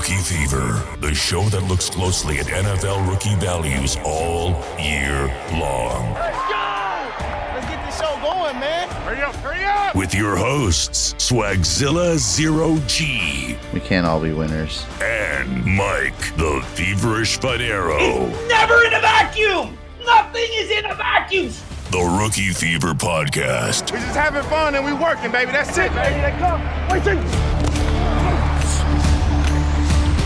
Rookie Fever, the show that looks closely at NFL rookie values all year long. Let's go! Let's get this show going, man. Hurry up, hurry up! With your hosts, Swagzilla Zero G We can't all be winners. and Mike, the feverish Fanaro. Never in a vacuum! Nothing is in a vacuum! The Rookie Fever Podcast. We're just having fun and we're working, baby. That's it, baby. They come. Wait, till-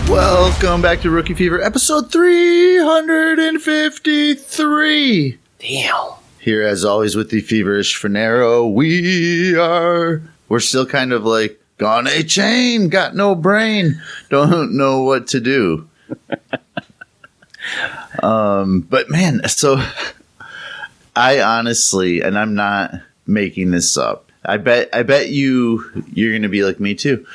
Welcome back to Rookie Fever, episode 353. Damn. Here, as always, with the feverish Fanaro, we are. We're still kind of like, gone a chain, got no brain, don't know what to do. um, but man, so I honestly, and I'm not making this up. I bet, I bet you, you're going to be like me too.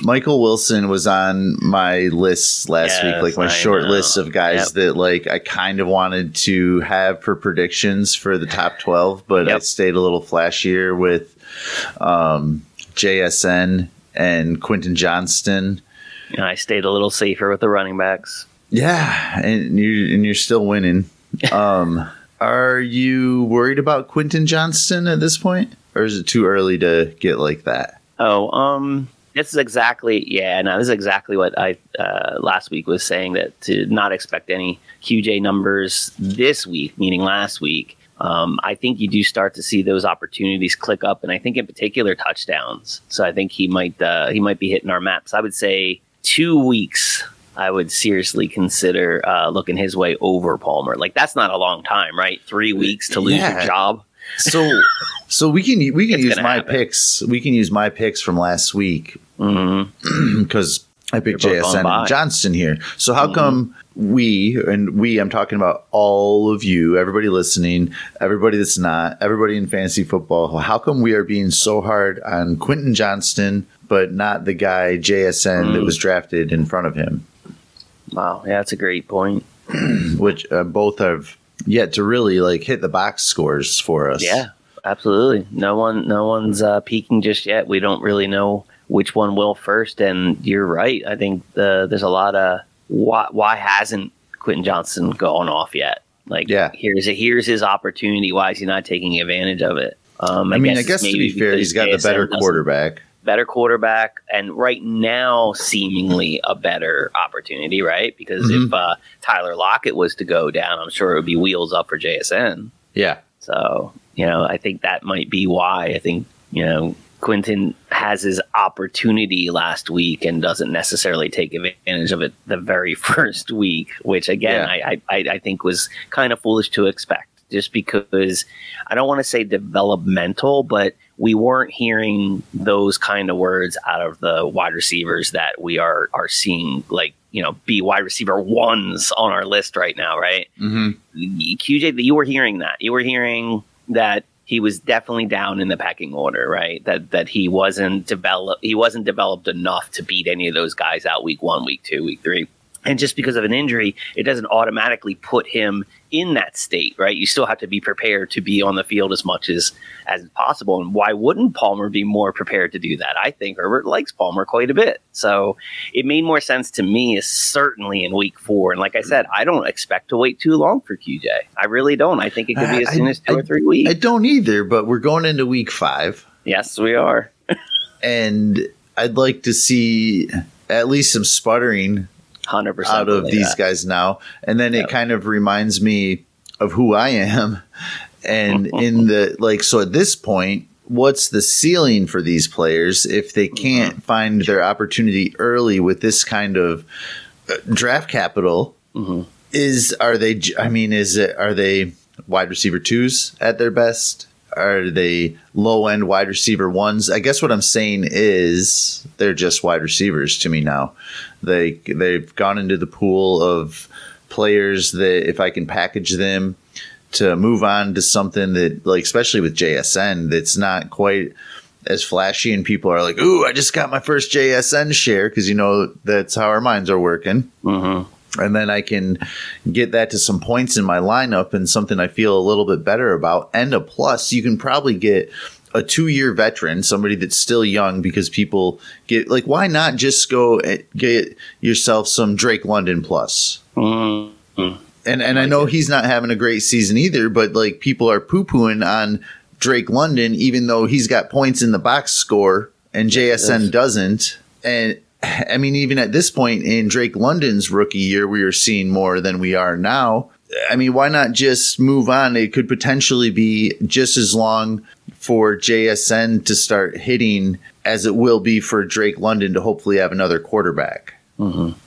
Michael Wilson was on my list last Yes, week, like my I short know. list of guys Yep. that like I kind of wanted to have for predictions for the top 12, but I stayed a little flashier with um, JSN and Quentin Johnston. And I stayed a little safer with the running backs. Yeah, and you and you're still winning. Um, are you worried about Quentin Johnston at this point, or is it too early to get like that? Oh, um, this is exactly yeah. No, this is exactly what I uh, last week was saying that to not expect any QJ numbers this week, meaning last week. Um, I think you do start to see those opportunities click up, and I think in particular touchdowns. So I think he might uh, he might be hitting our maps. I would say two weeks. I would seriously consider uh, looking his way over Palmer. Like that's not a long time, right? Three weeks to lose Yeah. your job. So, so we can we can It's use my happen. picks. We can use my picks from last week because I picked JSN and Johnston here. So how Mhm. come we and we? I'm talking about all of you, everybody listening, everybody that's not, everybody in fantasy football. How come we are being so hard on Quentin Johnston, but not the guy JSN that Mm. was drafted in front of him? Wow, yeah, that's a great point. which uh, both have yet to really like hit the box scores for us. Yeah, absolutely. No one, no one's uh, peaking just yet. We don't really know which one will first. And you're right. I think the, there's a lot of why, why hasn't Quentin Johnston gone off yet? Like, Yeah. here's a, here's his opportunity. Why is he not taking advantage of it? Um, I mean, I guess to be fair, he's got the better quarterback. Better quarterback, and right now, seemingly a better opportunity, right? Because Mhm. if uh, Tyler Lockett was to go down, I'm sure it would be wheels up for JSN. Yeah. So, you know, I think that might be why. I think, you know, Quentin has his opportunity last week and doesn't necessarily take advantage of it the very first week, which again, Yeah. I, I, I think was kind of foolish to expect just because I don't want to say developmental, but we weren't hearing those kind of words out of the wide receivers that we are, are seeing like, you know, be wide receiver ones on our list right now, right? Mm-hmm. QJ, you were hearing that. You were hearing that he was definitely down in the pecking order, right? That that he wasn't develop he wasn't developed enough to beat any of those guys out week one, week two, week three. And just because of an injury, it doesn't automatically put him in that state, right? You still have to be prepared to be on the field as much as as possible. And why wouldn't Palmer be more prepared to do that? I think Herbert likes Palmer quite a bit. So it made more sense to me, certainly in week four. And like I said, I don't expect to wait too long for QJ. I really don't. I think it could be as I- soon as two I- or three weeks. I don't either, but we're going into week five, yes, we are. and I'd like to see at least some sputtering Hundred percent out of these guys now. And then it kind of reminds me of who I am. And in the like, so at this point, what's the ceiling for these players if they can't find their opportunity early with this kind of uh, draft capital? Mhm. Is are they? I mean, is it are they wide receiver twos at their best? Are they low end wide receiver ones? I guess what I'm saying is they're just wide receivers to me now. They they've gone into the pool of players that if I can package them to move on to something that like especially with JSN that's not quite as flashy and people are like, "Ooh, I just got my first JSN share" because you know that's how our minds are working hmm and then I can get that to some points in my lineup and something I feel a little bit better about. And a plus, you can probably get a two year veteran, somebody that's still young, because people get like, why not just go get yourself some Drake London plus? Mm-hmm. And and I know he's not having a great season either, but like people are poo pooing on Drake London, even though he's got points in the box score and JSN doesn't. And I mean, even at this point in Drake London's rookie year, we are seeing more than we are now. I mean, why not just move on? It could potentially be just as long for JSN to start hitting as it will be for Drake London to hopefully have another quarterback. Mm-hmm.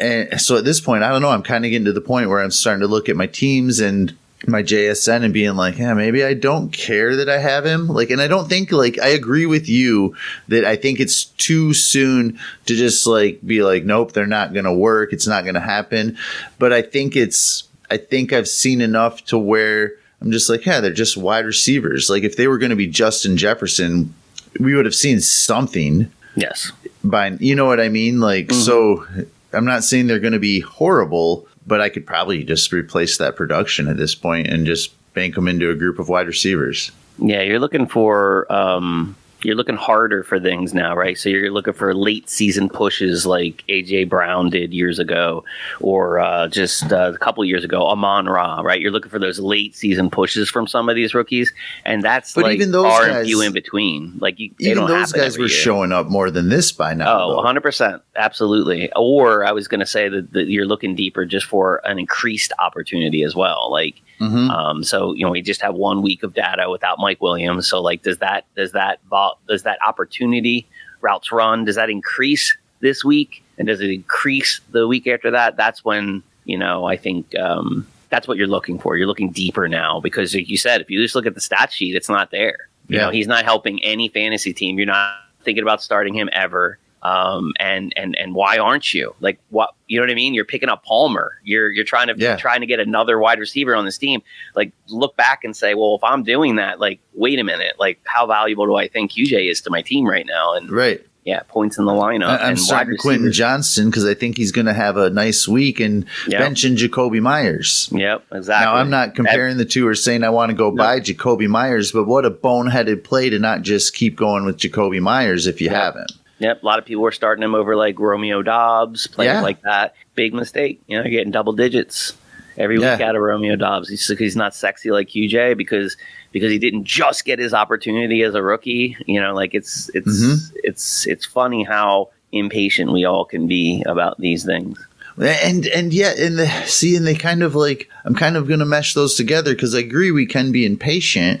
And so at this point, I don't know. I'm kind of getting to the point where I'm starting to look at my teams and my JSN and being like, yeah, maybe I don't care that I have him. Like, and I don't think like I agree with you that I think it's too soon to just like be like, nope, they're not going to work. It's not going to happen. But I think it's, I think I've seen enough to where I'm just like, yeah, they're just wide receivers. Like, if they were going to be Justin Jefferson, we would have seen something Yes. by, you know what I mean? Like, mm-hmm. so I'm not saying they're going to be horrible, but I could probably just replace that production at this point and just bank them into a group of wide receivers. Yeah, you're looking for um, you're looking harder for things now, right? So you're looking for late season pushes like AJ Brown did years ago, or uh, just uh, a couple years ago, Amon Ra, right? You're looking for those late season pushes from some of these rookies, and that's But like even those far and guys- few in between. Like you, Even don't those guys were year. showing up more than this by now. Oh, 100%. Absolutely. Or I was going to say that, that you're looking deeper just for an increased opportunity as well. Like, Mhm. um, so, you know, we just have one week of data without Mike Williams. So like, does that, does that, does that opportunity routes run, does that increase this week? And does it increase the week after that? That's when, you know, I think, um, that's what you're looking for. You're looking deeper now because, like you said, if you just look at the stat sheet, it's not there. You Yeah. know, he's not helping any fantasy team. You're not thinking about starting him ever. Um, and and and why aren't you? Like what you know what I mean? You're picking up Palmer. You're you're trying to Yeah. trying to get another wide receiver on this team. Like look back and say, well, if I'm doing that, like wait a minute, like how valuable do I think QJ is to my team right now? And Right. yeah, points in the lineup. I'm and starting Quentin. Johnston because I think he's going to have a nice week and Yep. benching Jakobi Meyers. Yep, exactly. Now, I'm not comparing the two or saying I want to go buy Jakobi Meyers, but what a boneheaded play to not just keep going with Jakobi Meyers if you Yeah. haven't. Yep, a lot of people were starting him over like Romeo Doubs, players Yeah. like that. Big mistake. You know, you're getting double digits every week Yeah. out of Romeo Doubs. He's, he's not sexy like QJ because because he didn't just get his opportunity as a rookie. You know, like it's it's Mhm. it's it's funny how impatient we all can be about these things. And and yet, and the see, and they kind of like I'm kind of going to mesh those together because I agree we can be impatient,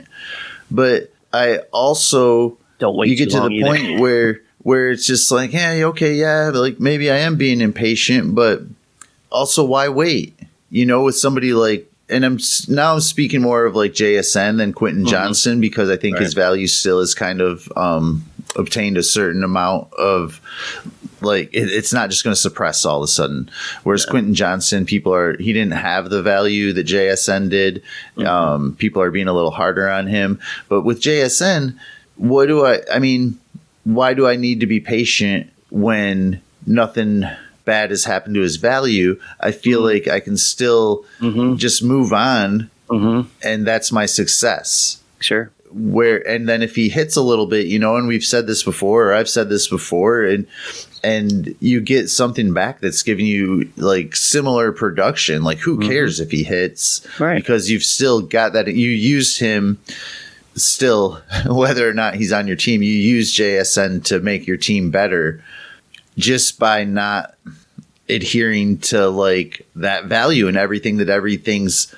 but I also Don't wait you get to the either. point where where it's just like, hey, okay, yeah, like maybe I am being impatient, but also why wait? You know, with somebody like, and I'm now I'm speaking more of like JSN than Quentin Mhm. Johnson because I think his value still is kind of um, obtained a certain amount of like it, it's not just going to suppress all of a sudden. Whereas Quentin Johnston, people are he didn't have the value that JSN did. Mm-hmm. Um, people are being a little harder on him, but with JSN, what do I? I mean, why do I need to be patient when nothing bad has happened to his value? I feel like I can still Mhm. just move on, hmm and that's my success Sure. where and then if he hits a little bit you know and we've said this before or i've said this before and and you get something back that's giving you like similar production like who cares if he hits Right. because you've still got that you used him still whether or not he's on your team you use jsn to make your team better just by not adhering to like that value and everything that everything's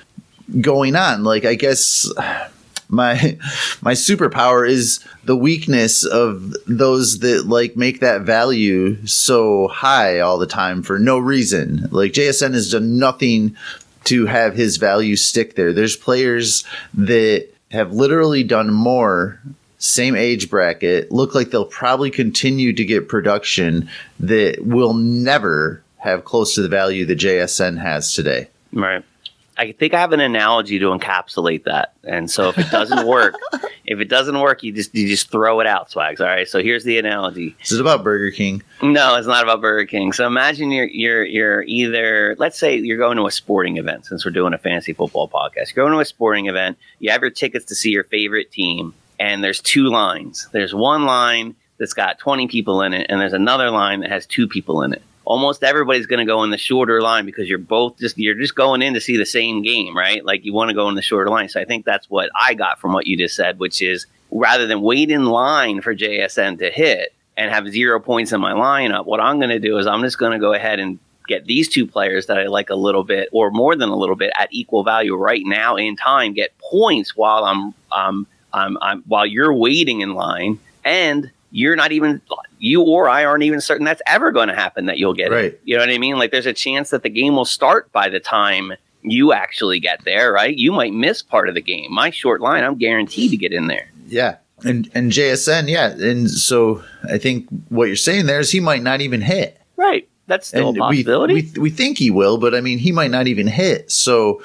going on like i guess my my superpower is the weakness of those that like make that value so high all the time for no reason. Like JSN has done nothing to have his value stick there. There's players that have literally done more same age bracket, look like they'll probably continue to get production that will never have close to the value that JSN has today. Right. I think I have an analogy to encapsulate that. And so if it doesn't work, if it doesn't work, you just you just throw it out, swags. All right. So here's the analogy. This is about Burger King. No, it's not about Burger King. So imagine you're you're you're either let's say you're going to a sporting event since we're doing a fantasy football podcast. You're going to a sporting event, you have your tickets to see your favorite team, and there's two lines. There's one line that's got 20 people in it, and there's another line that has two people in it. Almost everybody's going to go in the shorter line because you're both just you're just going in to see the same game, right? Like you want to go in the shorter line. So I think that's what I got from what you just said, which is rather than wait in line for JSN to hit and have zero points in my lineup, what I'm going to do is I'm just going to go ahead and get these two players that I like a little bit or more than a little bit at equal value right now in time, get points while I'm um I'm, I'm while you're waiting in line and you're not even you or I aren't even certain that's ever going to happen that you'll get Right. it. You know what I mean? Like there's a chance that the game will start by the time you actually get there, right? You might miss part of the game. My short line, I'm guaranteed to get in there. Yeah. And and JSN, yeah. And so I think what you're saying there is he might not even hit. Right. That's still and a possibility. We, we we think he will, but I mean he might not even hit. So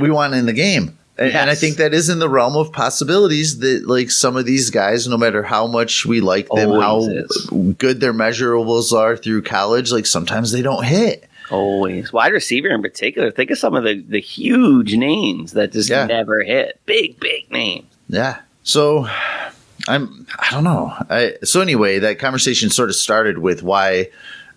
we want in the game. And, and I think that is in the realm of possibilities that like some of these guys, no matter how much we like them, Always how is. good their measurables are through college, like sometimes they don't hit. Always. Wide receiver in particular. Think of some of the, the huge names that just Yeah. never hit. Big, big names. Yeah. So I'm I don't know. I so anyway, that conversation sort of started with why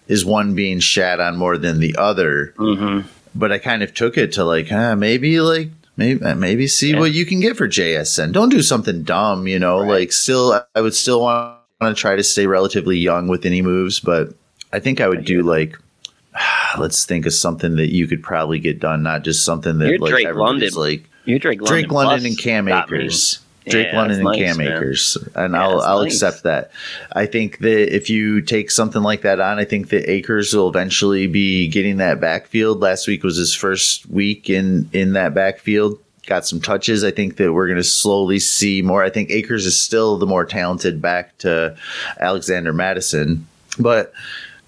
is one being shat on more than the other? Mm-hmm. But I kind of took it to like, uh, maybe like maybe uh, maybe see Yeah. what you can get for JSN. Don't do something dumb, you know. Right. Like still I would still want to try to stay relatively young with any moves, but I think I would do like let's think of something that you could probably get done, not just something that You're like Drake everybody's London. like You're Drake London. Drake London and Cam got me. Drake Yeah, London and that's Cam nice, man. Akers, and Yeah, I'll I'll nice. accept that. I think that if you take something like that on, I think that Akers will eventually be getting that backfield. Last week was his first week in in that backfield. Got some touches. I think that we're going to slowly see more. I think Akers is still the more talented back to Alexander Mattison, but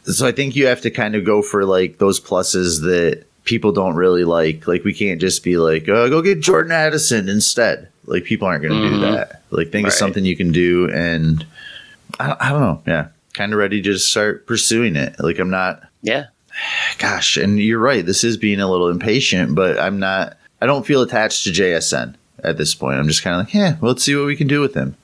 so I think you have to kind of go for like those pluses that people don't really like. Like we can't just be like, oh, go get Jordan Addison instead. Like people aren't going to do Mhm. that. Like think of something you can do, and I, I don't know. Yeah, kind of ready to just start pursuing it. Like I'm not. Yeah. Gosh, and you're right. This is being a little impatient, but I'm not. I don't feel attached to JSN at this point. I'm just kind of like, yeah, well, let's see what we can do with him.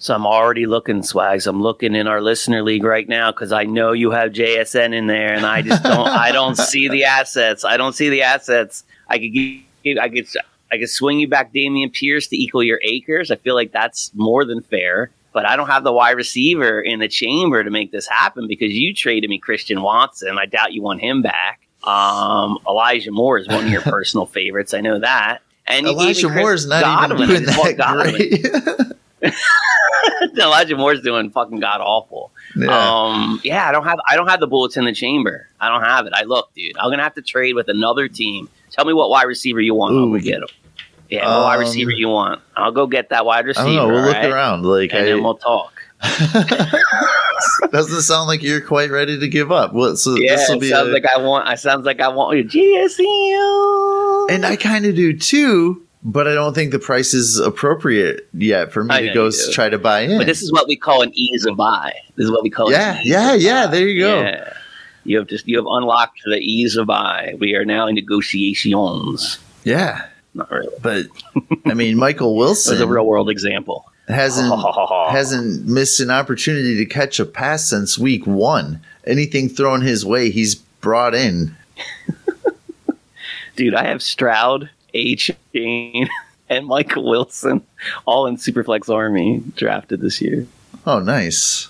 So I'm already looking, Swags. I'm looking in our listener league right now because I know you have JSN in there, and I just don't. I don't see the assets. I don't see the assets. I could give. I could. I could swing you back Dameon Pierce to equal your Akers. I feel like that's more than fair. But I don't have the wide receiver in the chamber to make this happen because you traded me Christian Watson. I doubt you want him back. Um, Elijah Moore is one of your personal favorites. I know that. And you gave me Elijah Moore is not Godwin. even that Godwin. great. Elijah Moore's doing fucking god awful. yeah. Um, yeah, I don't have I don't have the bullets in the chamber. I don't have it. I look, dude. I'm gonna have to trade with another team. Tell me what wide receiver you want. Ooh. go get him. Yeah, what wide Um, receiver you want? I'll go get that wide I receiver. don't know. We'll look alright? around. Like and I, then we'll talk. Doesn't sound like you're quite ready to give up. Well, so Yeah, this will it be sounds a- like I want. I sounds like I want your JSN. and I kind of do too, but I don't think the price is appropriate yet for me I to go you s- do. try to buy in. But this is what we call an ease of buy. This is what we call. Yeah, yeah, yeah, buy. there you go. Yeah. You have just you have unlocked the ease of buy. We are now in negotiations. yeah, Not really. but I mean, Michael Wilson was a real world example. hasn't hasn't missed an opportunity to catch a pass since week one. Anything thrown his way, he's brought in. Dude, I have Stroud, Achane, and Michael Wilson all in Superflex Army drafted this year. Oh, nice.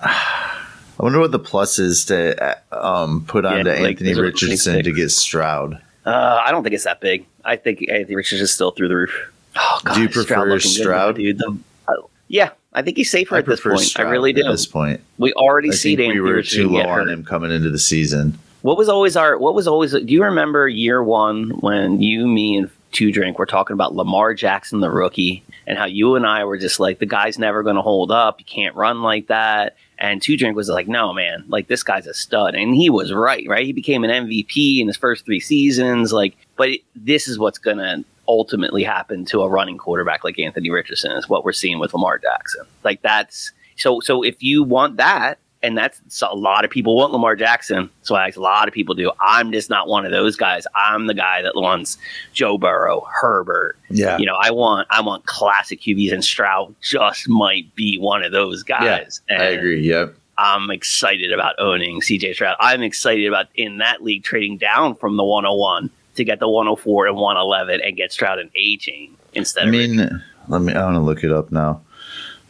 I wonder what the plus is to uh, um, put Yeah, on to like, Anthony Richardson to get Stroud. Uh, I don't think it's that big. I think Anthony Richards is still through the roof. Oh, God, Do you Stroud prefer good, Stroud? dude. The, oh, yeah, I think he's safer at this point. I really do. At this point, We already I see think we were Richardson too low on him coming into the season. What was always our? What was always? Do you remember year one when you, me, and Two Drink were talking about Lamar Jackson, the rookie, and how you and I were just like, the guy's never going to hold up. You can't run like that. And Two Drink was like, no, man, like this guy's a stud, and he was right. Right, he became an MVP in his first three seasons. Like, but it, this is what's going to ultimately happen to a running quarterback like Anthony Richardson is what we're seeing with Lamar Jackson. Like that's so. So if you want that and that's so a lot of people want Lamar Jackson. So a lot of people do. I'm just not one of those guys. I'm the guy that wants Joe Burrow, Herbert. Yeah. You know, I want I want classic QBs, and Stroud just might be one of those guys. I And agree. Yep. I'm excited about owning CJ Stroud. I'm excited about in that league trading down from the 101 to get the 104 and 111 and get Stroud and Achane instead I mean, let me. I want to look it up now.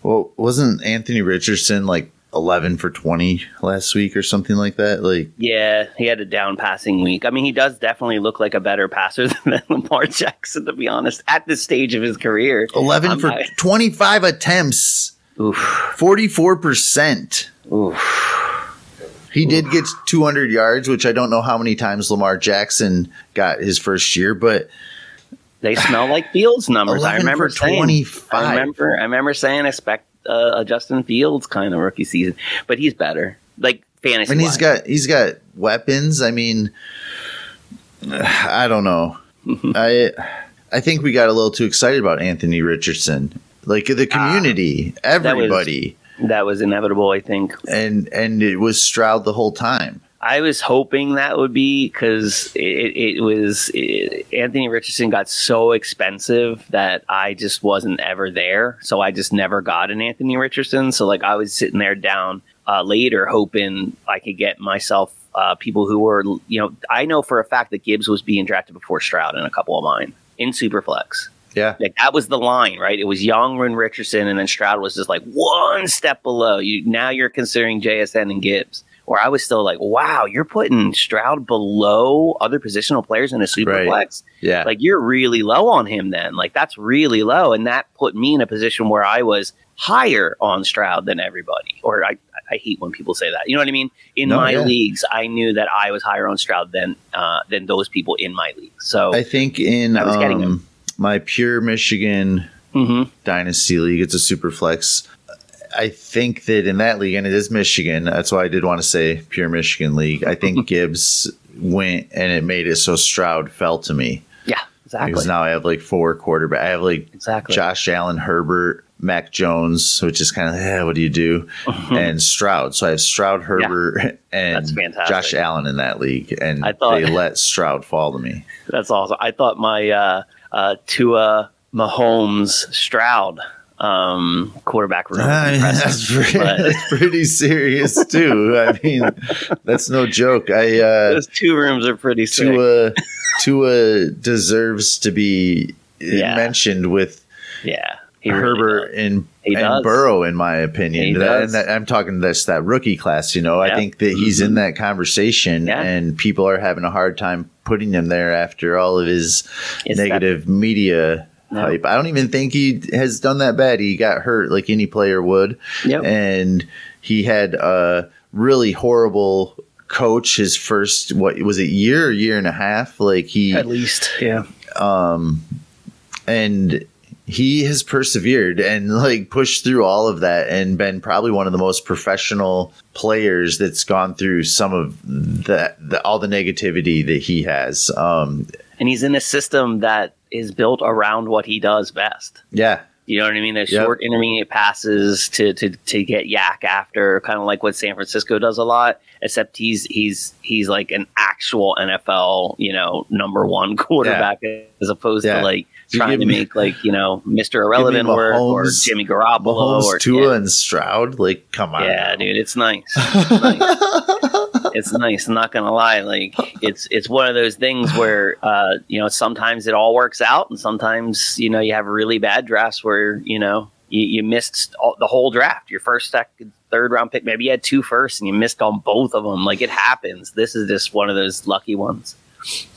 Well, wasn't Anthony Richardson like eleven for twenty last week or something like that? Like, Yeah, he had a down passing week. I mean, he does definitely look like a better passer than Lamar Jackson, to be honest, at this stage of his career. eleven I'm for not- twenty-five attempts, Oof, forty-four percent. oof. He did get 200 yards, which I don't know how many times Lamar Jackson got his first year, but They smell like Fields numbers. I remember saying. 25. I remember. I remember saying expect uh, a Justin Fields kind of rookie season, but he's better. Like fantasy. and he's got he's got weapons. I mean, I don't know. I I think we got a little too excited about Anthony Richardson. Like the community, everybody, that was inevitable. I think. and and it was Stroud the whole time. I was hoping that would be because it, it was it, Anthony Richardson got so expensive that I just wasn't ever there. So I just never got an Anthony Richardson. So like I was sitting there down uh, later hoping I could get myself uh, people who were you know I know for a fact that Gibbs was being drafted before Stroud in a couple of mine in Superflex. Yeah, Like that was the line, right? It was Young and Richardson, and then Stroud was just like one step below. You now you're considering JSN and Gibbs. Where I was still like, wow, you're putting Stroud below other positional players in a superflex. Right. yeah, Like you're really low on him then. Like that's really low. And that put me in a position where I was higher on Stroud than everybody. Or I, I hate when people say that. You know what I mean? In No, my yeah. leagues, I knew that I was higher on Stroud than uh, than those people in my league. So I think in I was getting um, my pure Michigan mhm. dynasty league, it's a super flex. I think that in that league, and it is Michigan, that's why I did want to say pure Michigan league. I think Gibbs went and it made it so Stroud fell to me yeah, exactly. because now I have like four quarterback. I have like Exactly. Josh Allen, Herbert, Mac Jones, which is kind of eh, what do you do, and Stroud. So I have Stroud, Herbert, and Josh Allen in that league, and I thought- they let Stroud fall to me. That's awesome. I thought my uh, uh, Tua Mahomes Stroud um, quarterback room. was that's, pretty, that's pretty serious too. I mean, that's no joke. I uh, those two rooms are pretty sick. Tua Tua deserves to be Yeah. mentioned with yeah, he really Herbert does. and He and. Burrow, in my opinion. That- and that, I'm talking that's that rookie class. You know, I think that he's in that conversation, Yeah. and people are having a hard time putting him there after all of his It's that- negative media. No. Hype. I don't even think he has done that bad. He got hurt like any player would, Yep. and he had a really horrible coach his first what was it year or year and a half like he At least, yeah. um and he has persevered and like pushed through all of that and been probably one of the most professional players that's gone through some of that the, all the negativity that he has um And he's in a system that is built around what he does best. yeah You know what I mean? There's Yep. short intermediate passes to, to to get YAC after, kind of like what San Francisco does a lot. Except he's he's he's like an actual NFL, you know, number one quarterback as opposed Yeah. to like trying give to me- make like you know Mr. Irrelevant work or Jimmy Garoppolo Mahomes, or Tua yeah, and Stroud like come on yeah, now. dude, it's nice. It's nice. It's nice. I'm not gonna lie. Like it's it's one of those things where uh, you know sometimes it all works out, and sometimes you know you have really bad drafts where you know you, you missed all, the whole draft. Your first, second, third round pick. Maybe you had two firsts and you missed on both of them. Like it happens. This is just one of those lucky ones.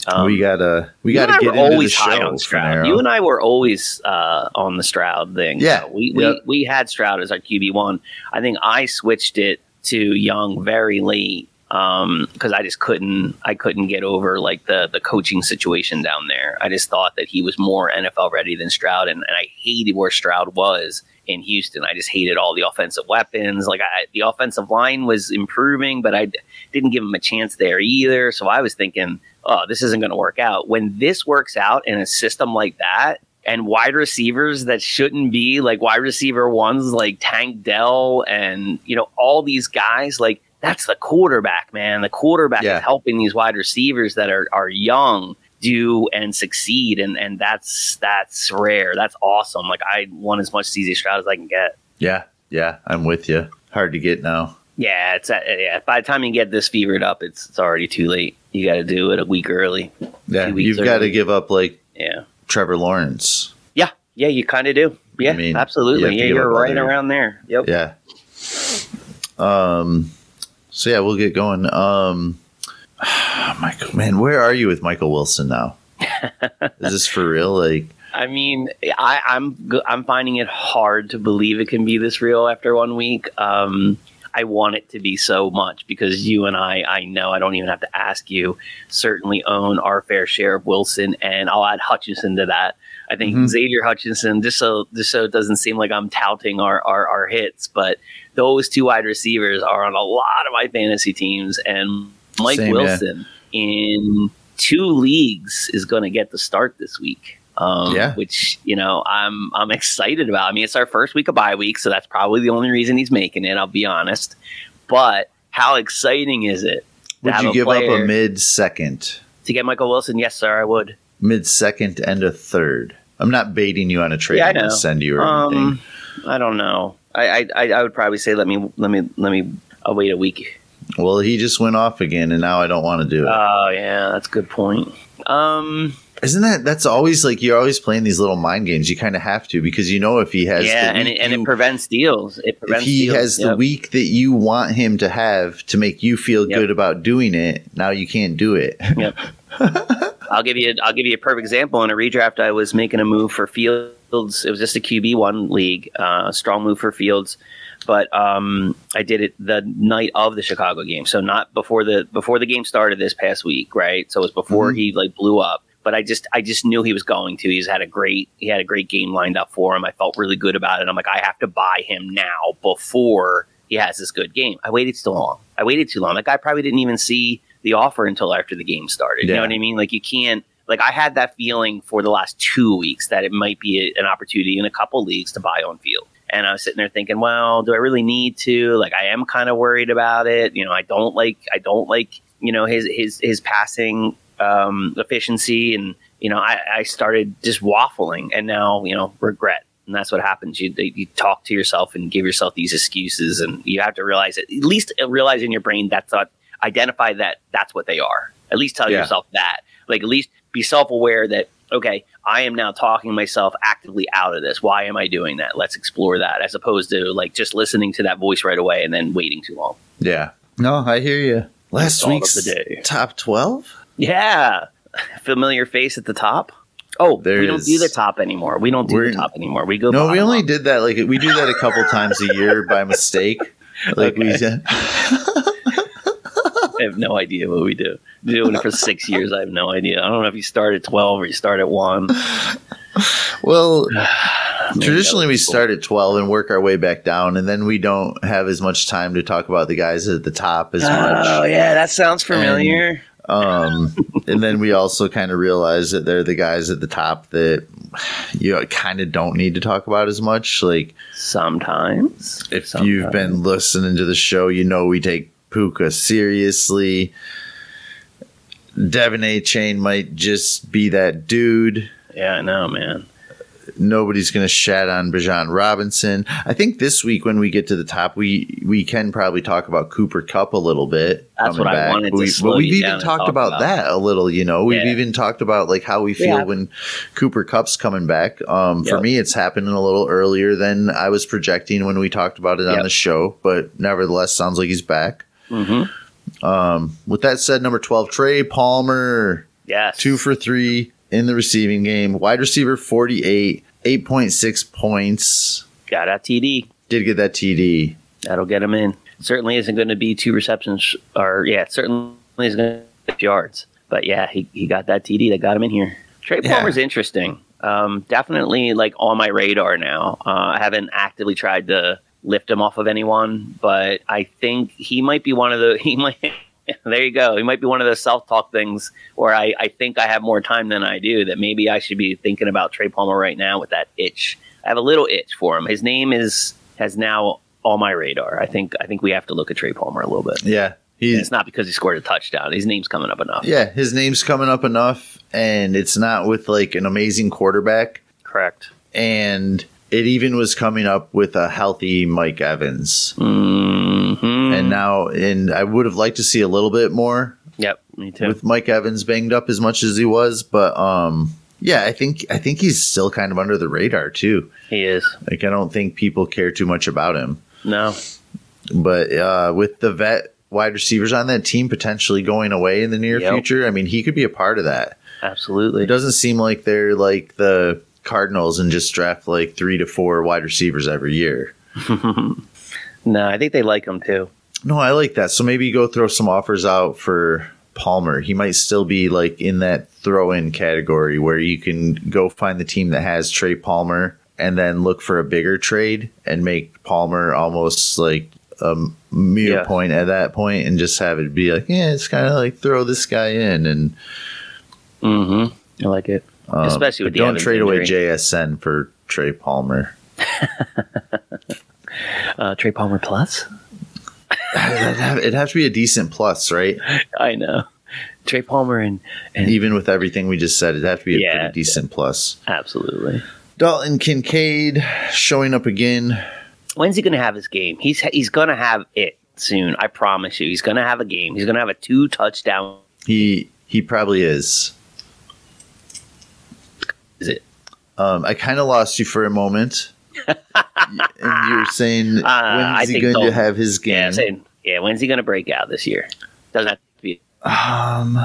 Um, we gotta we gotta get into the show on Stroud. You and I were always uh, on the Stroud thing. Yeah. So we, we, Yep. we had Stroud as our QB one. I think I switched it to Young very late Um, because I just couldn't I couldn't get over like the the coaching situation down there. I just thought that he was more NFL ready than Stroud, and, and I hated where Stroud was in Houston. I just hated all the offensive weapons. Like I, the offensive line was improving, but I d- didn't give him a chance there either. So I was thinking, oh, this isn't going to work out. When this works out in a system like that, and wide receivers that shouldn't be like wide receiver ones like Tank Dell and you know all these guys like that's the quarterback man the quarterback Yeah. is helping these wide receivers that are are young do and succeed and and that's that's rare that's awesome like I want as much CJ Stroud as I can get Yeah, yeah, I'm with you. Hard to get now. yeah it's uh, yeah by the time you get this fevered up it's it's already too late you got to do it a week early Yeah, you've got to give up like yeah Trevor Lawrence. yeah yeah you kind of do yeah I mean, absolutely to yeah you're right other- around there yep Yeah. Um. So yeah, we'll get going. Um. Michael, man, where are you with Michael Wilson now? Is this for real? Like, I mean, I, I'm I'm finding it hard to believe it can be this real after one week. Um, I want it to be so much because you and I, I know I don't even have to ask you, certainly own our fair share of Wilson, and I'll add Hutchinson to that. I think Mhm. Xavier Hutchinson, just so just so it doesn't seem like I'm touting our, our our hits, but those two wide receivers are on a lot of my fantasy teams, and Mike Same, yeah. Wilson in two leagues is going to get the start this week. Um, Yeah. which you know I'm I'm excited about. I mean, it's our first week of bye week, so that's probably the only reason he's making it. I'll be honest, but how exciting is it? would you give up a mid second, to get Michael Wilson? Yes, sir, I would. Mid second, and a third? I'm not baiting you on a trade. Yeah, I know. send you or anything. Um, I don't know. I, I I would probably say let me let me let me. I'll wait a week. Well, he just went off again, and now I don't want to do it. Oh yeah, that's a good point. Um, Isn't that that's always like you're always playing these little mind games? You kind of have to because you know if he has yeah, the and it, and it prevents deals. It if he deals. has the week that you want him to have to make you feel Yep. good about doing it, now you can't do it. Yep. I'll give you a, I'll give you a perfect example. In a redraft, I was making a move for Fields. It was just a QB one league, uh, strong move for Fields, but um, I did it the night of the Chicago game, so not before the before the game started this past week, right? So it was before Mhm. he like blew up. But I just I just knew he was going to. He's had a great he had a great game lined up for him. I felt really good about it. I'm like I have to buy him now before he has this good game. I waited too long. I waited too long. That guy probably didn't even see the offer until after the game started. You know what I mean? Like you can't. Like I had that feeling for the last two weeks that it might be a, an opportunity in a couple leagues to buy on field. And I was sitting there thinking, well, do I really need to? Like I am kind of worried about it. You know, I don't like I don't like you know his his his passing um, efficiency, and you know I, I started just waffling, and now you know regret. And that's what happens. You you talk to yourself and give yourself these excuses, and you have to realize it. At least realize in your brain that's not identify that that's what they are. At least tell Yeah. yourself that. Like at least be self aware that okay, I am now talking myself actively out of this. Why am I doing that? Let's explore that, as opposed to like just listening to that voice right away and then waiting too long. yeah. No, I hear you. Last Thought of week's the day. top twelve. Yeah, familiar face at the top. Oh, There we don't is- do the top anymore. We don't do We're- the top anymore. We go. No, we only up. did that like we do that a couple times a year by mistake. Like we I have no idea what we do. Doing it for six years, I have no idea. I don't know if you start at twelve or you start at one. well, traditionally we cool. start at 12 and work our way back down and then we don't have as much time to talk about the guys at the top as Oh much Oh yeah, that sounds familiar. um and then we also kind of realize that they're the guys at the top that you kind of don't need to talk about as much like Sometimes, if you've been listening to the show you know we take puka seriously De'Von Achane might just be that dude yeah, I know, man. nobody's going to shat on Bijan Robinson. I think this week when we get to the top, we we can probably talk about Cooper Kupp a little bit. That's coming what I back. wanted to We, slow but we've you even down talked talk about, about. that a little. You know, we've Yeah. even talked about like how we feel Yeah. when Cooper Kupp's coming back. Um, For Yep. me, it's happening a little earlier than I was projecting when we talked about it on the show. But nevertheless, sounds like he's back. Hmm Um, with that said, number twelve, Trey Palmer Yes, two for three in the receiving game. Wide receiver 48, 8.6 points. got a TD. Did get that TD. That'll get him in. Certainly isn't going to be two receptions, or yeah, certainly isn't going to be yards. But yeah, he, he got that TD that got him in here. Trey Yeah. Palmer's interesting. Um, definitely like on my radar now. Uh, I haven't actively tried to lift him off of anyone, but I think he might be one of the he might there you go. He might be one of those self talk things where I, I think I have more time than I do. That maybe I should be thinking about Trey Palmer right now with that itch. I have a little itch for him. His name is has now on my radar. I think I think we have to look at Trey Palmer a little bit. Yeah, And he's it's not because he scored a touchdown. His name's coming up enough. yeah his name's coming up enough, and it's not with like an amazing quarterback, Correct. and it even was coming up with a healthy Mike Evans, hmm and now and I would have liked to see a little bit more Yep. Me too. with Mike Evans banged up as much as he was, but um. Yeah, I think I think he's still kind of under the radar too. he is. Like I don't think people care too much about him. No. But uh, with the vet wide receivers on that team potentially going away in the near Yep. future, I mean, he could be a part of that. Absolutely. It doesn't seem like they're like the Cardinals and just draft like three to four wide receivers every year. no, I think they like him too. No, I like that. So maybe go throw some offers out for Palmer. He might still be like in that throw in category where you can go find the team that has Trey Palmer and then look for a bigger trade and make Palmer almost like a mere Yeah. point at that point and just have it be like, yeah, it's kind of like throw this guy in and Mm-hmm. I like it. Um, Especially with the don't Evans trade away injury. JSN for Trey Palmer. Uh, Trey Palmer plus. It'd have, it'd have to be a decent plus, right? I know. Trey Palmer and, and Even with everything we just said, it'd have to be a Yeah. pretty decent plus. absolutely. Dalton Kincaid showing up again. When's he going to have his game? He's he's going to have it soon. I promise you. He's going to have a game. He's going to have a two touchdown. He he probably. Is it? Um, I kind of lost you for a moment, and you were saying Uh, when's he going to have his Yeah. game? Saying, yeah. When's he going to break out this year? Doesn't have to be. Um,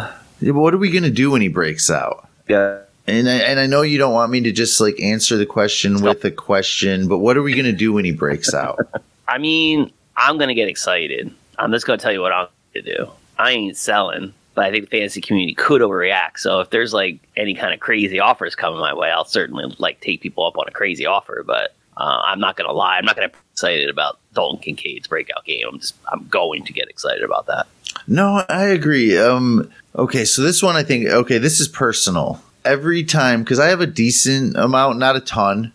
yeah, what are we going to do when he breaks out? Yeah. And I, and I know you don't want me to just like answer the question with a question, but what are we going to do when he breaks out? I mean, I'm going to get excited. I'm just going to tell you what I'm going to do. I ain't selling, but I think the fantasy community could overreact. So if there's like any kind of crazy offers coming my way, I'll certainly like take people up on a crazy offer. But uh, I'm not going to lie. I'm not going to be excited about Dalton Kincaid's breakout game. I'm just I'm going to get excited about that. No, I agree. Um, okay, so this one I think okay, this is personal. Every time because I have a decent amount, not a ton,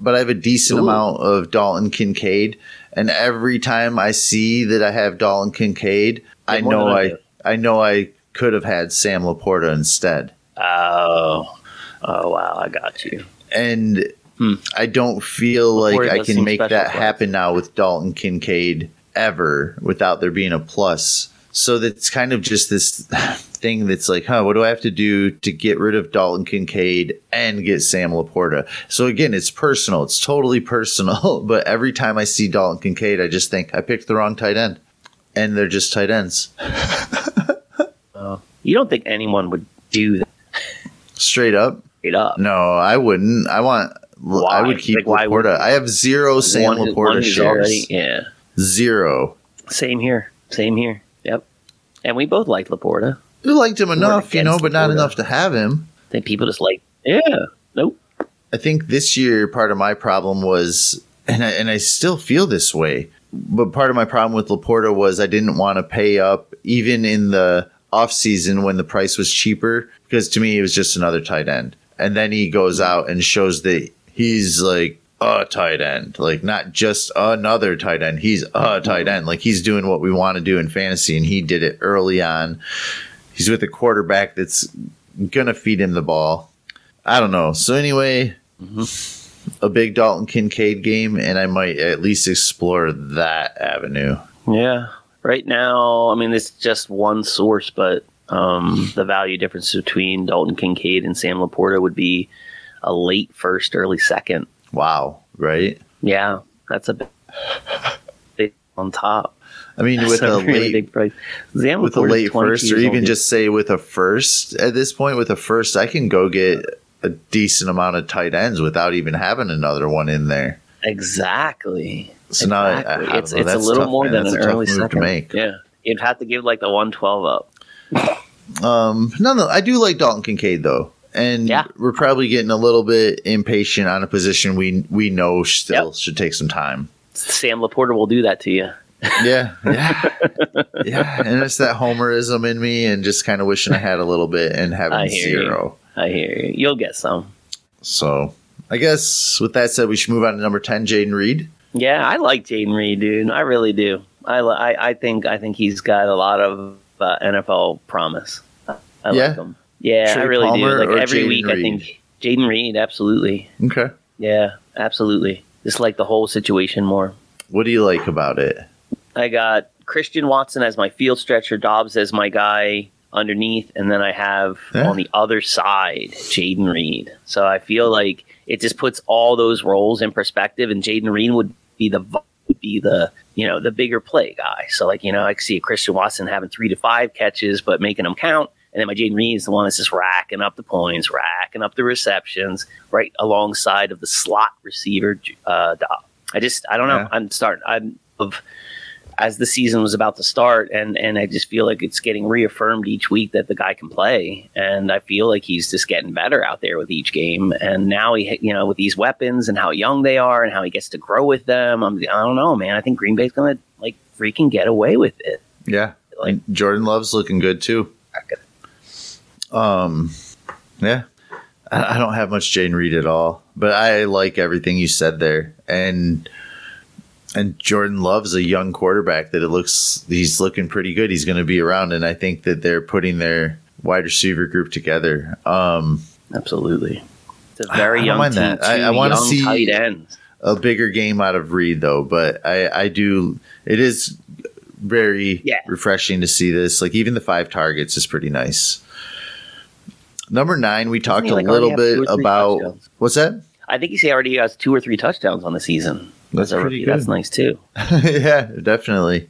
but I have a decent Ooh. amount of Dalton Kincaid, and every time I see that I have Dalton Kincaid, I know I I. I know I could have had Sam Laporta instead. Oh, oh wow, I got you. And Hmm. I don't feel like Laporta I can make that happen now with Dalton Kincaid ever without there being a plus. So that's kind of just this thing that's like, huh, what do I have to do to get rid of Dalton Kincaid and get Sam Laporta? So again, it's personal. It's totally personal. But every time I see Dalton Kincaid, I just think I picked the wrong tight end. And they're just tight ends. You don't think anyone would do that Straight up. straight up? No, I wouldn't. I want I would keep Like, why Laporta. I have zero Sam One- one Laporta who's shares. already- yeah. Zero. Same here. Same here. Yep. And we both liked Laporta. We liked him enough, you know, but not enough to have him. I think people just like, yeah, nope. I think this year part of my problem was, and I, and I still feel this way, but part of my problem with Laporta was I didn't want to pay up even in the off season when the price was cheaper because to me it was just another tight end. And then he goes out and shows that he's like a tight end, like not just another tight end. He's a tight end. Like he's doing what we want to do in fantasy, and he did it early on. He's with a quarterback that's gonna feed him the ball. I don't know. So anyway, a big Dalton Kincaid game, and I might at least explore that avenue. Yeah. Right now, I mean, it's just one source, but um, the value difference between Dalton Kincaid and Sam Laporta would be a late first, early second. Wow, right? Yeah, that's a big, on top. I mean, with a really late big price. Sam with a late first, or even just say with a first at this point, with a first, I can go get a decent amount of tight ends without even having another one in there. exactly. So now Exactly. don't it's know. it's a little tough, more man. than That's an early second. make. Yeah, you'd have to give like the one twelve up. Um, no, no, I do like Dalton Kincaid though, and Yeah. we're probably getting a little bit impatient on a position we we know still Yep. should take some time. Sam Laporta will do that to you. Yeah, yeah, yeah. And it's that homerism in me, and just kind of wishing I had a little bit and having zero. you. I hear you. You'll get some. So I guess with that said, we should move on to number ten, Jayden Reed. Yeah, I like Jayden Reed, dude. I really do. I, I, I think I think he's got a lot of uh, NFL promise. I Yeah? like him. Yeah, I really Palmer do. Like every Jaden week, I think Jayden Reed, absolutely. Okay. Yeah, absolutely. Just like the whole situation more. What do you like about it? I got Christian Watson as my field stretcher, Doubs as my guy underneath, and then I have Yeah. on the other side Jayden Reed. So I feel like it just puts all those roles in perspective, and Jayden Reed would be the be the you know the bigger play guy. So like you know I see a Christian Watson having three to five catches, but making them count. And then my Jayden Reed is the one that's just racking up the points, racking up the receptions, right alongside of the slot receiver. Uh, I just I don't know. Yeah. I'm starting. I'm of as the season was about to start, and and I just feel like it's getting reaffirmed each week that the guy can play, and I feel like he's just getting better out there with each game. And now he, you know, with these weapons and how young they are, and how he gets to grow with them. I'm, I don't know, man. I think Green Bay's gonna like freaking get away with it. Yeah. Like- Jordan Love's looking good too. Um, yeah. I, I don't have much Jayden Reed at all, but I like everything you said there. And and Jordan Love's a young quarterback that it looks he's looking pretty good. He's going to be around, and I think that they're putting their wide receiver group together. Um, Absolutely, it's a I very don't young mind team. that. I- I wanna see- tight ends. a bigger game out of Reed though, but I I do it is very Yeah. refreshing to see this. Like even the five targets is pretty nice. Number nine, we talked he, a little already have two bit about touchdowns? what's that? I think he already has two or three touchdowns on the season. That's pretty. That's nice too. yeah, definitely.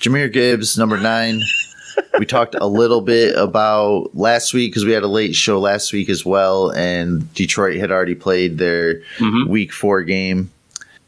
Jahmyr Gibbs, number nine. we talked a little bit about last week because we had a late show last week as well, and Detroit had already played their Mhm. week four game.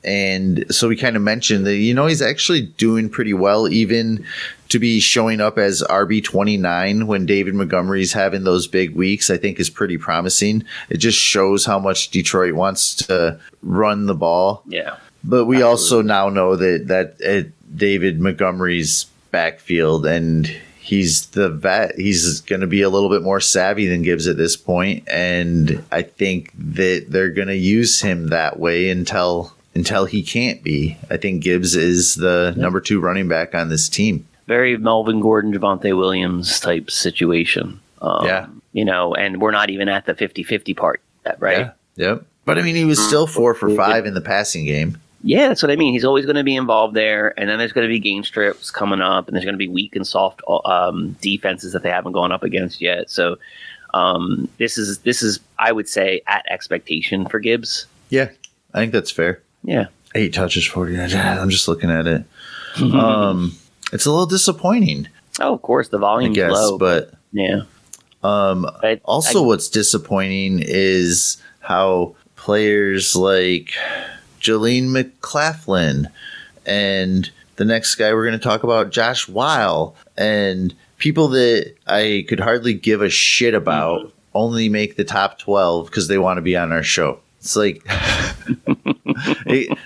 And so we kind of mentioned that, you know, he's actually doing pretty well, even to be showing up as RB29 when David Montgomery's having those big weeks, I think is pretty promising. It just shows how much Detroit wants to run the ball. Yeah. But we also now know that that uh, David Montgomery's backfield and he's the vet. He's going to be a little bit more savvy than Gibbs at this point, and I think that they're going to use him that way until until he can't be. I think Gibbs is the number two running back on this team. very Melvin Gordon, Javonte Williams type situation. Um, Yeah. You know, and we're not even at the 50 50 part yet, right? Yeah. Yep. But I mean, he was still four for five in the passing game. Yeah, that's what I mean. He's always going to be involved there, and then there's going to be game strips coming up, and there's going to be weak and soft um, defenses that they haven't gone up against yet. So um, this is this is I would say at expectation for Gibbs. Yeah, I think that's fair. Yeah, Eight touches, forty nine. I'm just looking at it. Um, it's a little disappointing, oh, of course the I volume's guess, low, but yeah. Um, But also, I- what's disappointing is how players like Jaleel McLaughlin and the next guy we're going to talk about, Josh Whyle, and people that I could hardly give a shit about Mm-hmm. only make the top 12 because they want to be on our show. It's like,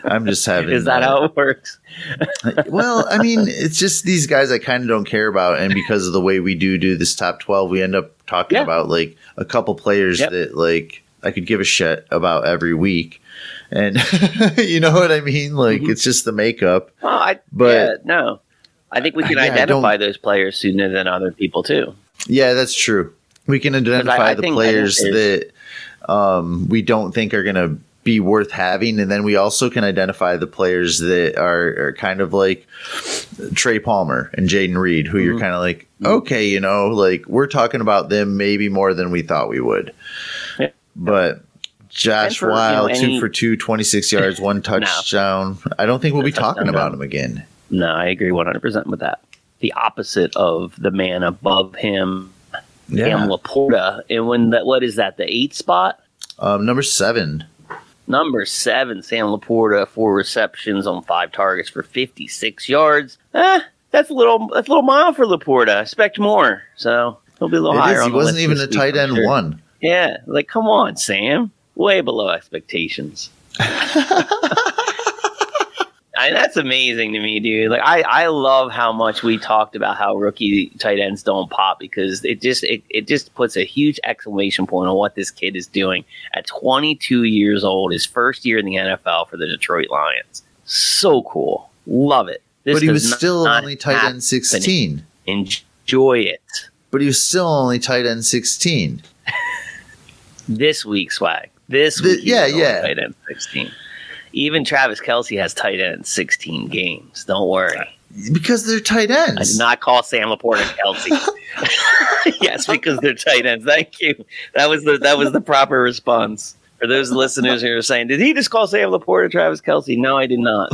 I'm just having. is that how it works? well, I mean, it's just these guys I kind of don't care about, and because of the way we do do this top twelve, we end up talking Yeah. about like a couple players Yep. that like I could give a shit about every week, and you know what I mean? Like Mhm. it's just the makeup. Oh, I, But- yeah, no. I think we can Yeah, I identify those players sooner than other people too. Yeah, that's true. We can identify I the players that um, we don't think are going to be worth having, and then we also can identify the players that are, are kind of like Trey Palmer and Jayden Reed, who you're Mhm. kind of like, okay, you know, like we're talking about them maybe more than we thought we would. Yeah. But Josh And for, you know, Whyle, any- two for two, 26 yards, one touchdown. I don't think we'll be talking about him again. No, I agree 100% with that. The opposite of the man above him, Cam Laporta. And when that, what is that, the eight spot? Um, number seven. Number seven, Sam Laporta, four receptions on five targets for 56 yards. Eh, that's a little, that's a little mild for Laporta. I expect more. So he'll be a little It higher is. on He wasn't even a tight end sure. one. Yeah, like come on, Sam. Way below expectations. I, that's amazing to me, dude. Like I, I love how much we talked about how rookie tight ends don't pop because it just it, it just puts a huge exclamation point on what this kid is doing at 22 years old, his first year in the NFL for the Detroit Lions. So cool, love it. This but he was not, still not only tight end 16. Enjoy it. But he was still only tight end 16. this week, swag. This The- yeah, yeah. tight end 16. Even Travis Kelce has tight end 16 games. Don't worry. Because they're tight ends. I did not call Sam Laporta Kelce. yes, because they're tight ends. Thank you. That was the that was the proper response. For those listeners who are saying, did he just call Sam Laporta Travis Kelce? No, I did not.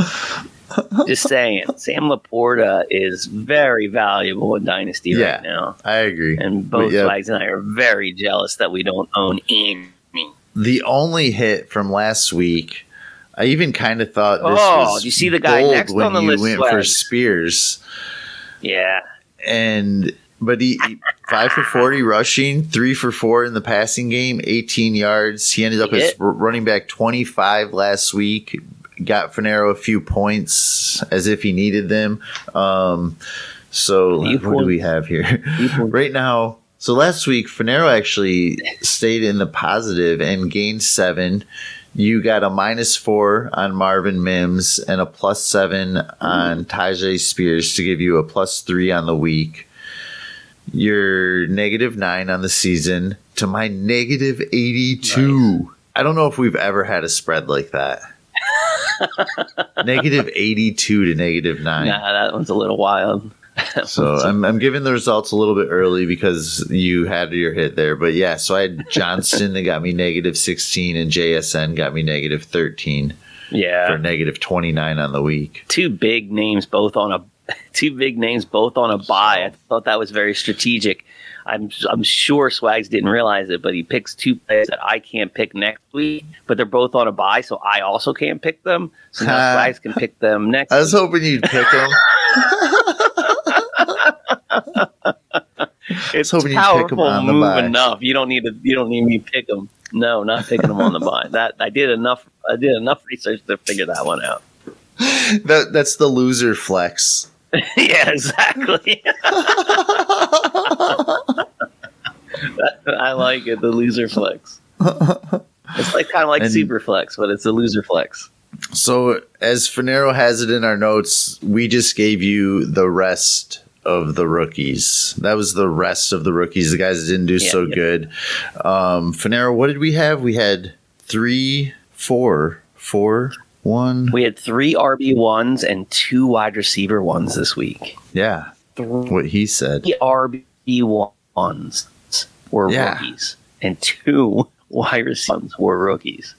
just saying, Sam Laporta is very valuable in Dynasty Yeah. right now. I agree. And both yeah. Flags and I are very jealous that we don't own any. The only hit from last week, I even kind of thought this Oh, was you see the guy next when on the you list, went for Spears, Yeah. and but he he- five for forty rushing, three for four in the passing game, eighteen yards. He ended up as Hit. running back twenty five last week. Got Fanaro a few points as if he needed them. Um, so what do we have here? Right now. So last week, Fanaro actually stayed in the positive and gained seven. You got a minus four on Marvin Mims and a plus seven on Tyjae Spears to give you a plus three on the week. You're negative nine on the season to my negative 82. I don't know if we've ever had a spread like that. negative 82 to negative nine. Nah, that one's a little wild. So I'm, I'm giving the results a little bit early because you had your hit there. But yeah, so I had Johnston that got me negative 16 and JSN got me negative 13 yeah. for negative 29 on the week. two big names both on a two big names both on a buy. I thought that was very strategic. I'm I'm sure Swags didn't realize it, but he picks two players that I can't pick next week, but they're both on a buy, so I also can't pick them. So now Swags can pick them next. I was week. hoping you'd pick them. It's hoping you'd pick 'em powerful on the move buy. enough. You don't need to. You don't need me to pick them. No, not picking them on the buy. That I did enough. I did enough research to figure that one out. that, that's the loser flex. yeah, exactly. I like it. The loser flex. It's like kind of like And- super flex, but it's a loser flex. So, as Fanaro has it in our notes, we just gave you the rest of the rookies. That was the rest of the rookies. The guys that didn't do Yeah, so good. Um, Fanaro, what did we have? We had three, four, four, one. We had three RB ones and two wide receiver ones this week. Yeah, Three what he said. The RB ones were Yeah. rookies, and two wide receivers were rookies.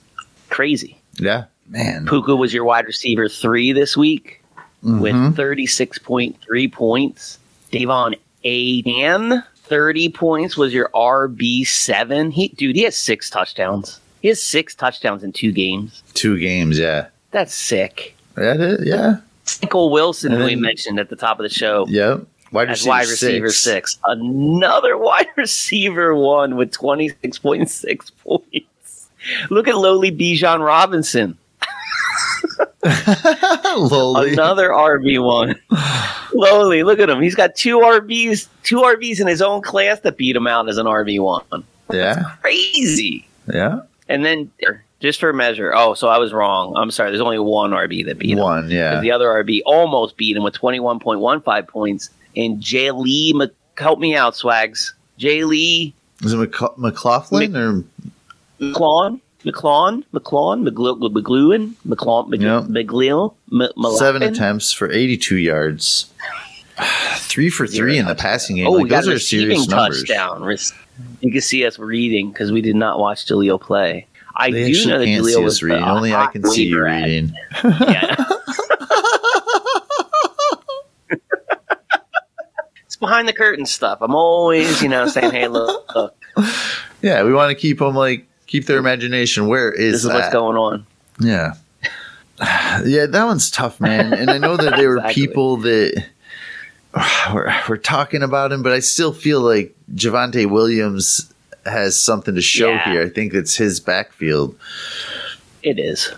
Crazy. Yeah, man. Puka was your wide receiver three this week. Mhm. with 36.3 points. De'Von Achane, 30 points was your RB7. He dude, he has six touchdowns. He has six touchdowns in two games. two games. Yeah, That's sick. that is. Yeah, Michael Wilson, And who we mentioned at the top of the show, yeah. Wide receiver, wide receiver six. six. Another wide receiver one with 26.6 points. Look at lowly Bijan Robinson. Lowly. Another RB one. Lowly, look at him. He's got two RBs, two RBs in his own class that beat him out as an RB one. Yeah, Crazy. yeah. And then er, just for measure, oh, so I was wrong. I'm sorry. There's only one RB that beat him. One. Yeah. The other RB almost beat him with 21.15 points. And Jaleel, Mc- help me out, Swags. Jaleel Is it McC- McLaughlin or McClawn, McClawn, McGlu- McGluin, McClawn, Mc- Yep. Seven attempts for 82 yards. Three for three Zero in the passing game. Oh, like, those are serious numbers. touchdown. You can see us reading because we did not watch Jaleel play. I They do know that see was reading. Only I can see you reading. Yeah. it's behind the curtain stuff. I'm always, you know, saying, "Hey, look, look Yeah, we want to keep them like keep their imagination. Where is, this is that? what's going on." Yeah. Yeah, that one's tough, man. And I know that there were Exactly. people that were, were talking about him, but I still feel like Javonte Williams has something to show Yeah. here. I think it's his backfield. It is.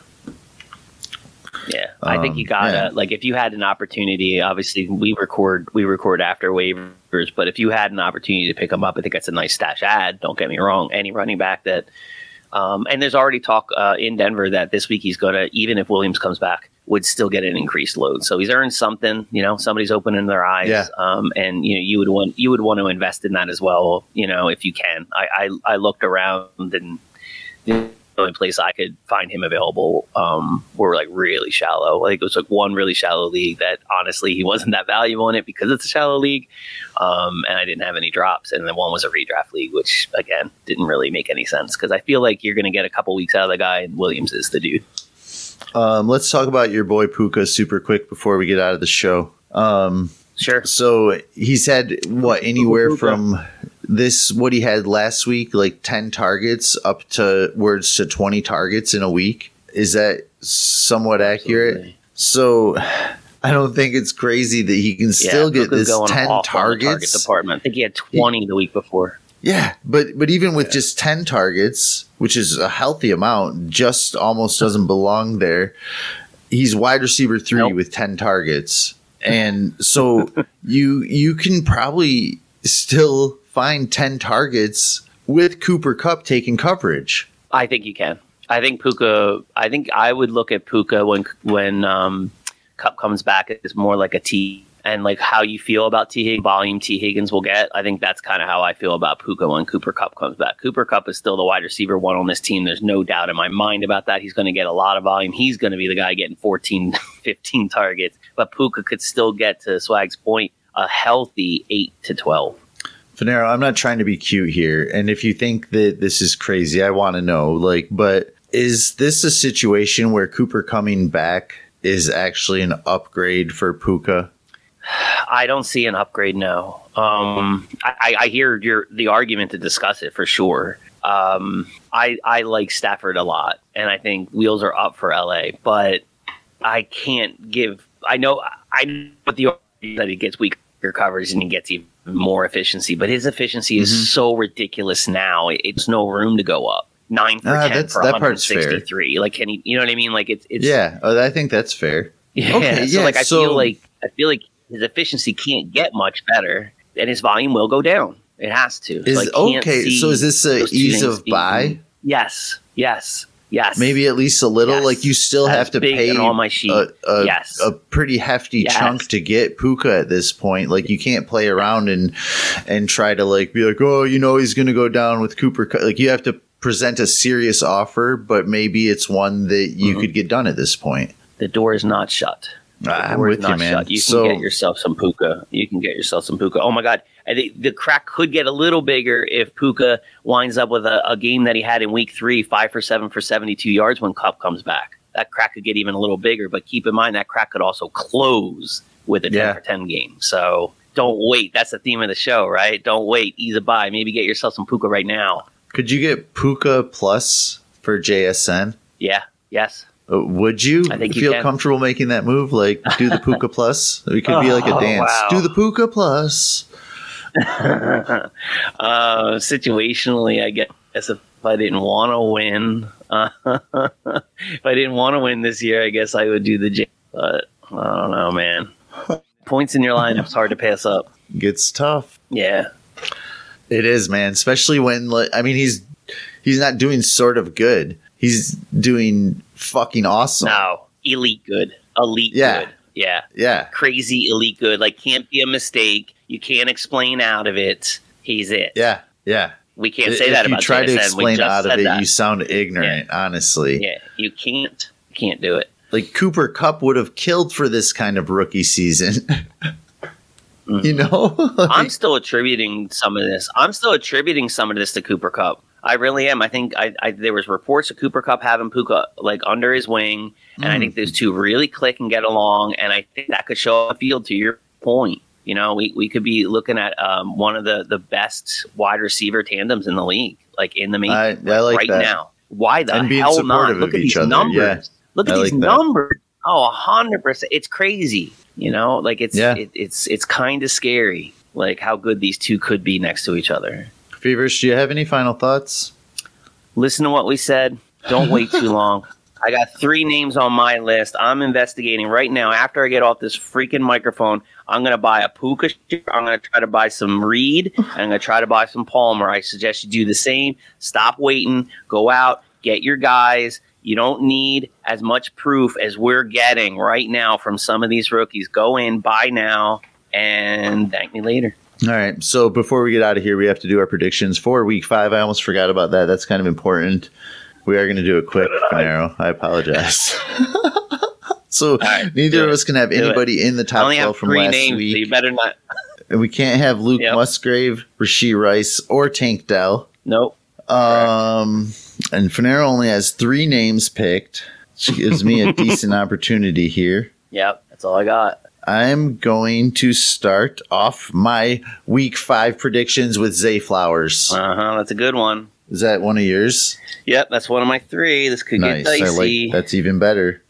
Yeah, I think you Um, gotta yeah. like if you had an opportunity. Obviously, we record we record after waivers, but if you had an opportunity to pick him up, I think that's a nice stash ad. Don't get me wrong. Any running back that, um, and there's already talk uh, in Denver that this week he's gonna even if Williams comes back, would still get an increased load. So he's earned something. You know, somebody's opening their eyes. Yeah. Um, and you know, you would want you would want to invest in that as well. You know, if you can. I I, I looked around and the only place I could find him available um, were like really shallow. Like it was like one really shallow league that honestly he wasn't that valuable in it because it's a shallow league, um, and I didn't have any drops. And then one was a redraft league, which again didn't really make any sense because I feel like you're going to get a couple weeks out of the guy, and Williams is the dude. Um, let's talk about your boy Puka super quick before we get out of the show. Um, Sure. so he's had what anywhere Puka. from this what he had last week, like ten targets, up to words to twenty targets in a week. Is that somewhat accurate? So I don't think it's crazy that he can still get this ten the target targets. department. I think he had 20 the week before. Yeah, but but even with just ten targets, which is a healthy amount, just almost doesn't belong there. He's wide receiver three Nope. with ten targets, and so you you can probably still find ten targets with Cooper Kupp taking coverage. I think you can. I think Puka. I think I would look at Puka when when um, Kupp comes back as more like a T and like how you feel about T Hig volume Tee Higgins will get. I think that's kind of how I feel about Puka when Cooper Kupp comes back. Cooper Kupp is still the wide receiver one on this team. There's no doubt in my mind about that. He's going to get a lot of volume. He's going to be the guy getting 14, 15 targets. But Puka could still get to Swag's point a healthy eight to twelve. Fanaro, I'm not trying to be cute here, and if you think that this is crazy, I want to know. Like, but is this a situation where Cooper coming back is actually an upgrade for Puka? I don't see an upgrade. No. Um, I, I- hear your the argument to discuss it for sure. Um, I I like Stafford a lot, and I think wheels are up for LA. But I can't give. I know I know what the that he gets weaker coverage and he gets even more efficiency, but his efficiency is so ridiculous now. It's no room to go up. Nine for Ah, ten that's- for that part's fair. 163. Like, can he? You know what I mean? Like, it's it's Yeah, oh, I think that's fair. yeah. Okay, so yeah, like I so- feel like I feel like his efficiency can't get much better, and his volume will go down. It has to. Is so okay. So is this a ease of buy? Yes, yes, yes. Maybe at least a little. Yes. Like you still That's have to pay on my sheet. a, a, Yes. a pretty hefty Yes. chunk to get Puka at this point. Like you can't play around and and try to like be like, oh, you know, he's going to go down with Cooper. Like you have to present a serious offer, but maybe it's one that you Mm-hmm. could get done at this point. the door is not shut. The I'm with you, man. shut. You can So- get yourself some puka. You can get yourself some puka. Oh my god, I think the crack could get a little bigger if Puka winds up with a, a game that he had in week three, five for seven for seventy-two yards when Kupp comes back. That crack could get even a little bigger. But keep in mind that crack could also close with a ten Yeah. for ten game. So don't wait. That's the theme of the show, right? Don't wait. Ease a buy. Maybe get yourself some puka right now. Could you get Puka plus for JSN? Yeah. Yes. Uh, Would you, I think you feel can. comfortable making that move? Like do the Puka plus? It could be like a Oh, dance. wow. Do the Puka plus. uh, situationally, I guess if I didn't want to win, uh, if I didn't want to win this year, I guess I would do the J. But I don't know, man. Points in your lineup's hard to pass up. Gets tough. Yeah, It is, man. Especially when like, I mean he's he's not doing sort of good. He's doing fucking awesome. no, elite good, elite Yeah. good. Yeah, Yeah. crazy elite good. Like can't be a mistake. You can't explain out of it. He's it. Yeah. Yeah. We can't if say that you about try to explain out of it, that. you sound ignorant, honestly. yeah, you can't. Can't do it. Like Cooper Kupp would have killed for this kind of rookie season. you know? Mm-hmm. I'm still attributing some of this. I'm still attributing some of this to Cooper Kupp. I really am. I think I, I there was reports of Cooper Kupp having Puka like under his wing, and I Mm. think those two really click and get along, and I think that could show the field. To your point, you know, we, we could be looking at um, one of the the best wide receiver tandems in the league, like in the main I, I like right that. now. Why the And being hell not? Look at these other, numbers. yeah. Look at I these like that. numbers. Oh, hundred percent. It's crazy. You know, like it's Yeah. it, it's it's kind of scary, like how good these two could be next to each other. Feverish, do you have any final thoughts? Listen to what we said. Don't wait too long. I got three names on my list. I'm investigating right now. After I get off this freaking microphone, I'm going to buy a Puka. I'm going to try to buy some Reed. And I'm going to try to buy some Palmer. I suggest you do the same. Stop waiting. Go out. Get your guys. You don't need as much proof as we're getting right now from some of these rookies. Go in, buy now, and thank me later. All right. So before we get out of here, we have to do our predictions for week five. I almost forgot about that. That's kind of important. We are going to do it quick, Fanaro. I apologize. so right, neither of us can have anybody in the top 12 from last names, so week. you better not. And we can't have Luke Yep. Musgrave, Rashee Rice, or Tank Dell. Nope. Um, and Fanaro only has three names picked, which gives me a decent opportunity here. Yep. That's all I got. I'm going to start off my week five predictions with Zay Flowers. Uh huh. That's a good one. Is that one of yours? Yep. That's one of my three. This could Nice. get dicey. like that's even better.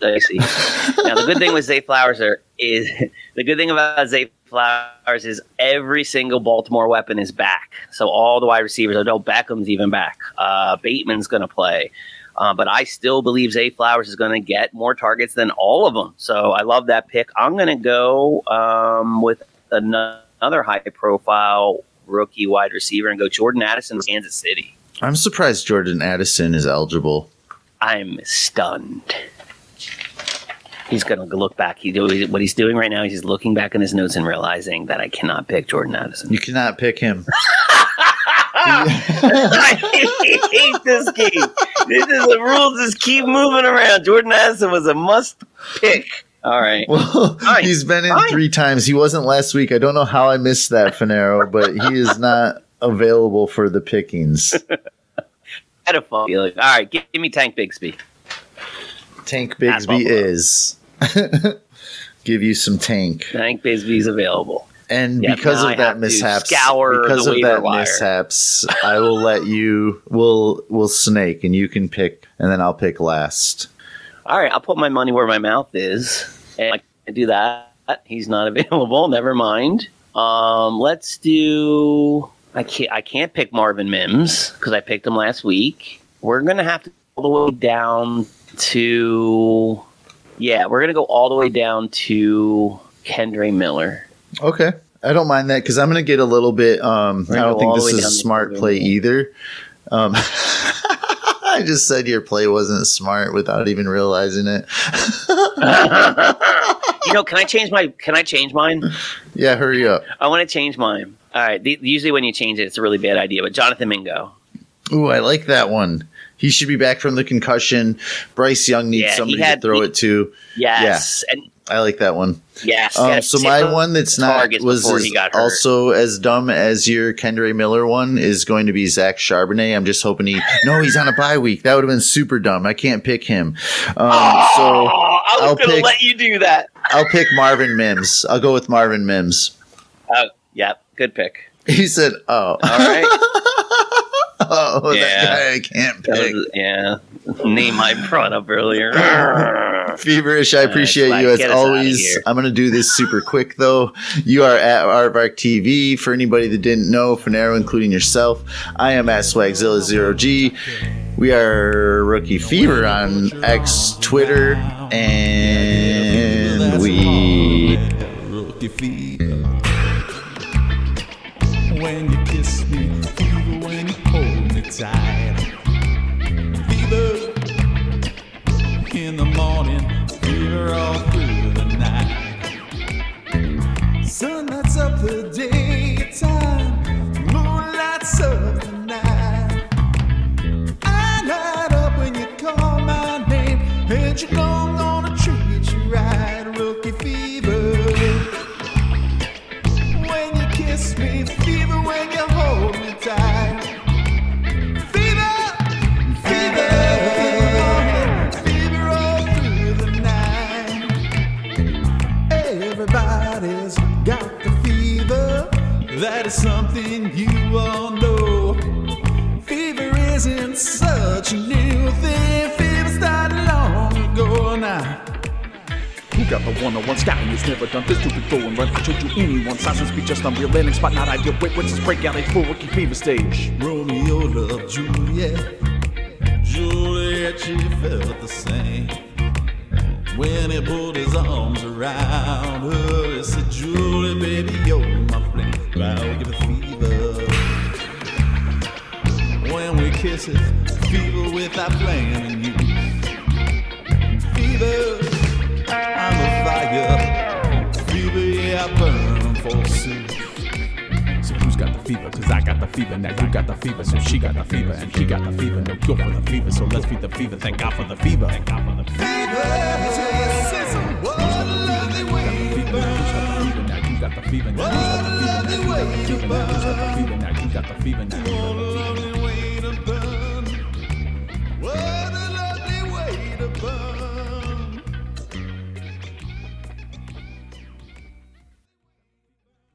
Dicey. now the good thing with Zay Flowers are, is the good thing about Zay Flowers is every single Baltimore weapon is back. So all the wide receivers. I know Beckham's even back. Uh, Bateman's going to play. Uh, but I still believe Zay Flowers is going to get more targets than all of them. So I love that pick. I'm going to go um, with another high profile rookie wide receiver and go Jordan Addison, Kansas City. I'm surprised Jordan Addison is eligible. I'm stunned. He's going to look back. He do what he's doing right now. He's looking back in his notes and realizing that I cannot pick Jordan Addison. You cannot pick him. I hate this game. This is the rules. Just keep moving around. Jordan Addison was a must pick. All right. Well, Fine. he's been in Fine. three times. He wasn't last week. I don't know how I missed that, Fanaro, but he is not available for the pickings. I had a fun feeling. All right, give, give me Tank Bigsby. Tank Bigsby is. Give you some tank. Tank Bigsby's available. And Yeah, because now I of that mishaps, because of that wire. mishaps, I will let you. We'll we'll snake, and you can pick, and then I'll pick last. All right, I'll put my money where my mouth is, and I do that. He's not available. Never mind. Um, let's do. I can't. I can't pick Marvin Mims because I picked him last week. We're gonna have to go all the way down to. Yeah, we're gonna go all the way down to Kendre Miller. Okay, I don't mind that because I'm going to get a little bit. Um, I don't think this is a smart play either. Um, I just said your play wasn't smart without even realizing it. you know, can I change my? Can I change mine? Yeah, hurry up. I want to change mine. All right. The, usually, when you change it, it's a really bad idea. But Jonathan Mingo. Ooh, I like that one. He should be back from the concussion. Bryce Young needs Yeah, somebody had- to throw he- it to. Yes, and I like that one. yes. Um, so my one that's not was as- also as dumb as your Kendre Miller one is going to be Zach Charbonnet. I'm just hoping he no, he's on a bye week. That would have been super dumb. I can't pick him. Um, oh, so I was I'll going to pick- let you do that. I'll pick Marvin Mims. I'll go with Marvin Mims. Oh, yep. Good pick. He said, "Oh, All right. oh, Yeah. that guy I can't pick." was- yeah. Name I brought up earlier. Feverish, I appreciate Glad you as get us outta always. I'm going to do this super quick though. You are at Aardvark TV. For anybody that didn't know, Fanaro, including yourself, I am at Swagzilla0G. We are Rookie Fever on X, Twitter, and Silence be just unreal. Landing spot not ideal. Wait, what's this breakout? A full rookie fever stage. Romeo loved Juliet. Juliet she felt the same. When he put his arms around her, he said, Julie, baby, you're my flame. I'll give it fever. When we kiss it, fever without flaming you. Fever, I'm a fire. Fever, yeah, I burn So who's got the fever? Cause I got the fever. Now you got the fever. So she got the fever. And he got the fever. No cure for the fever. So let's beat the fever. Thank God for the fever. Thank God for the fever. Got the fever. Now you got the fever. Now you got the fever. Now you got the fever. Now you got the fever. Now you got the fever. Now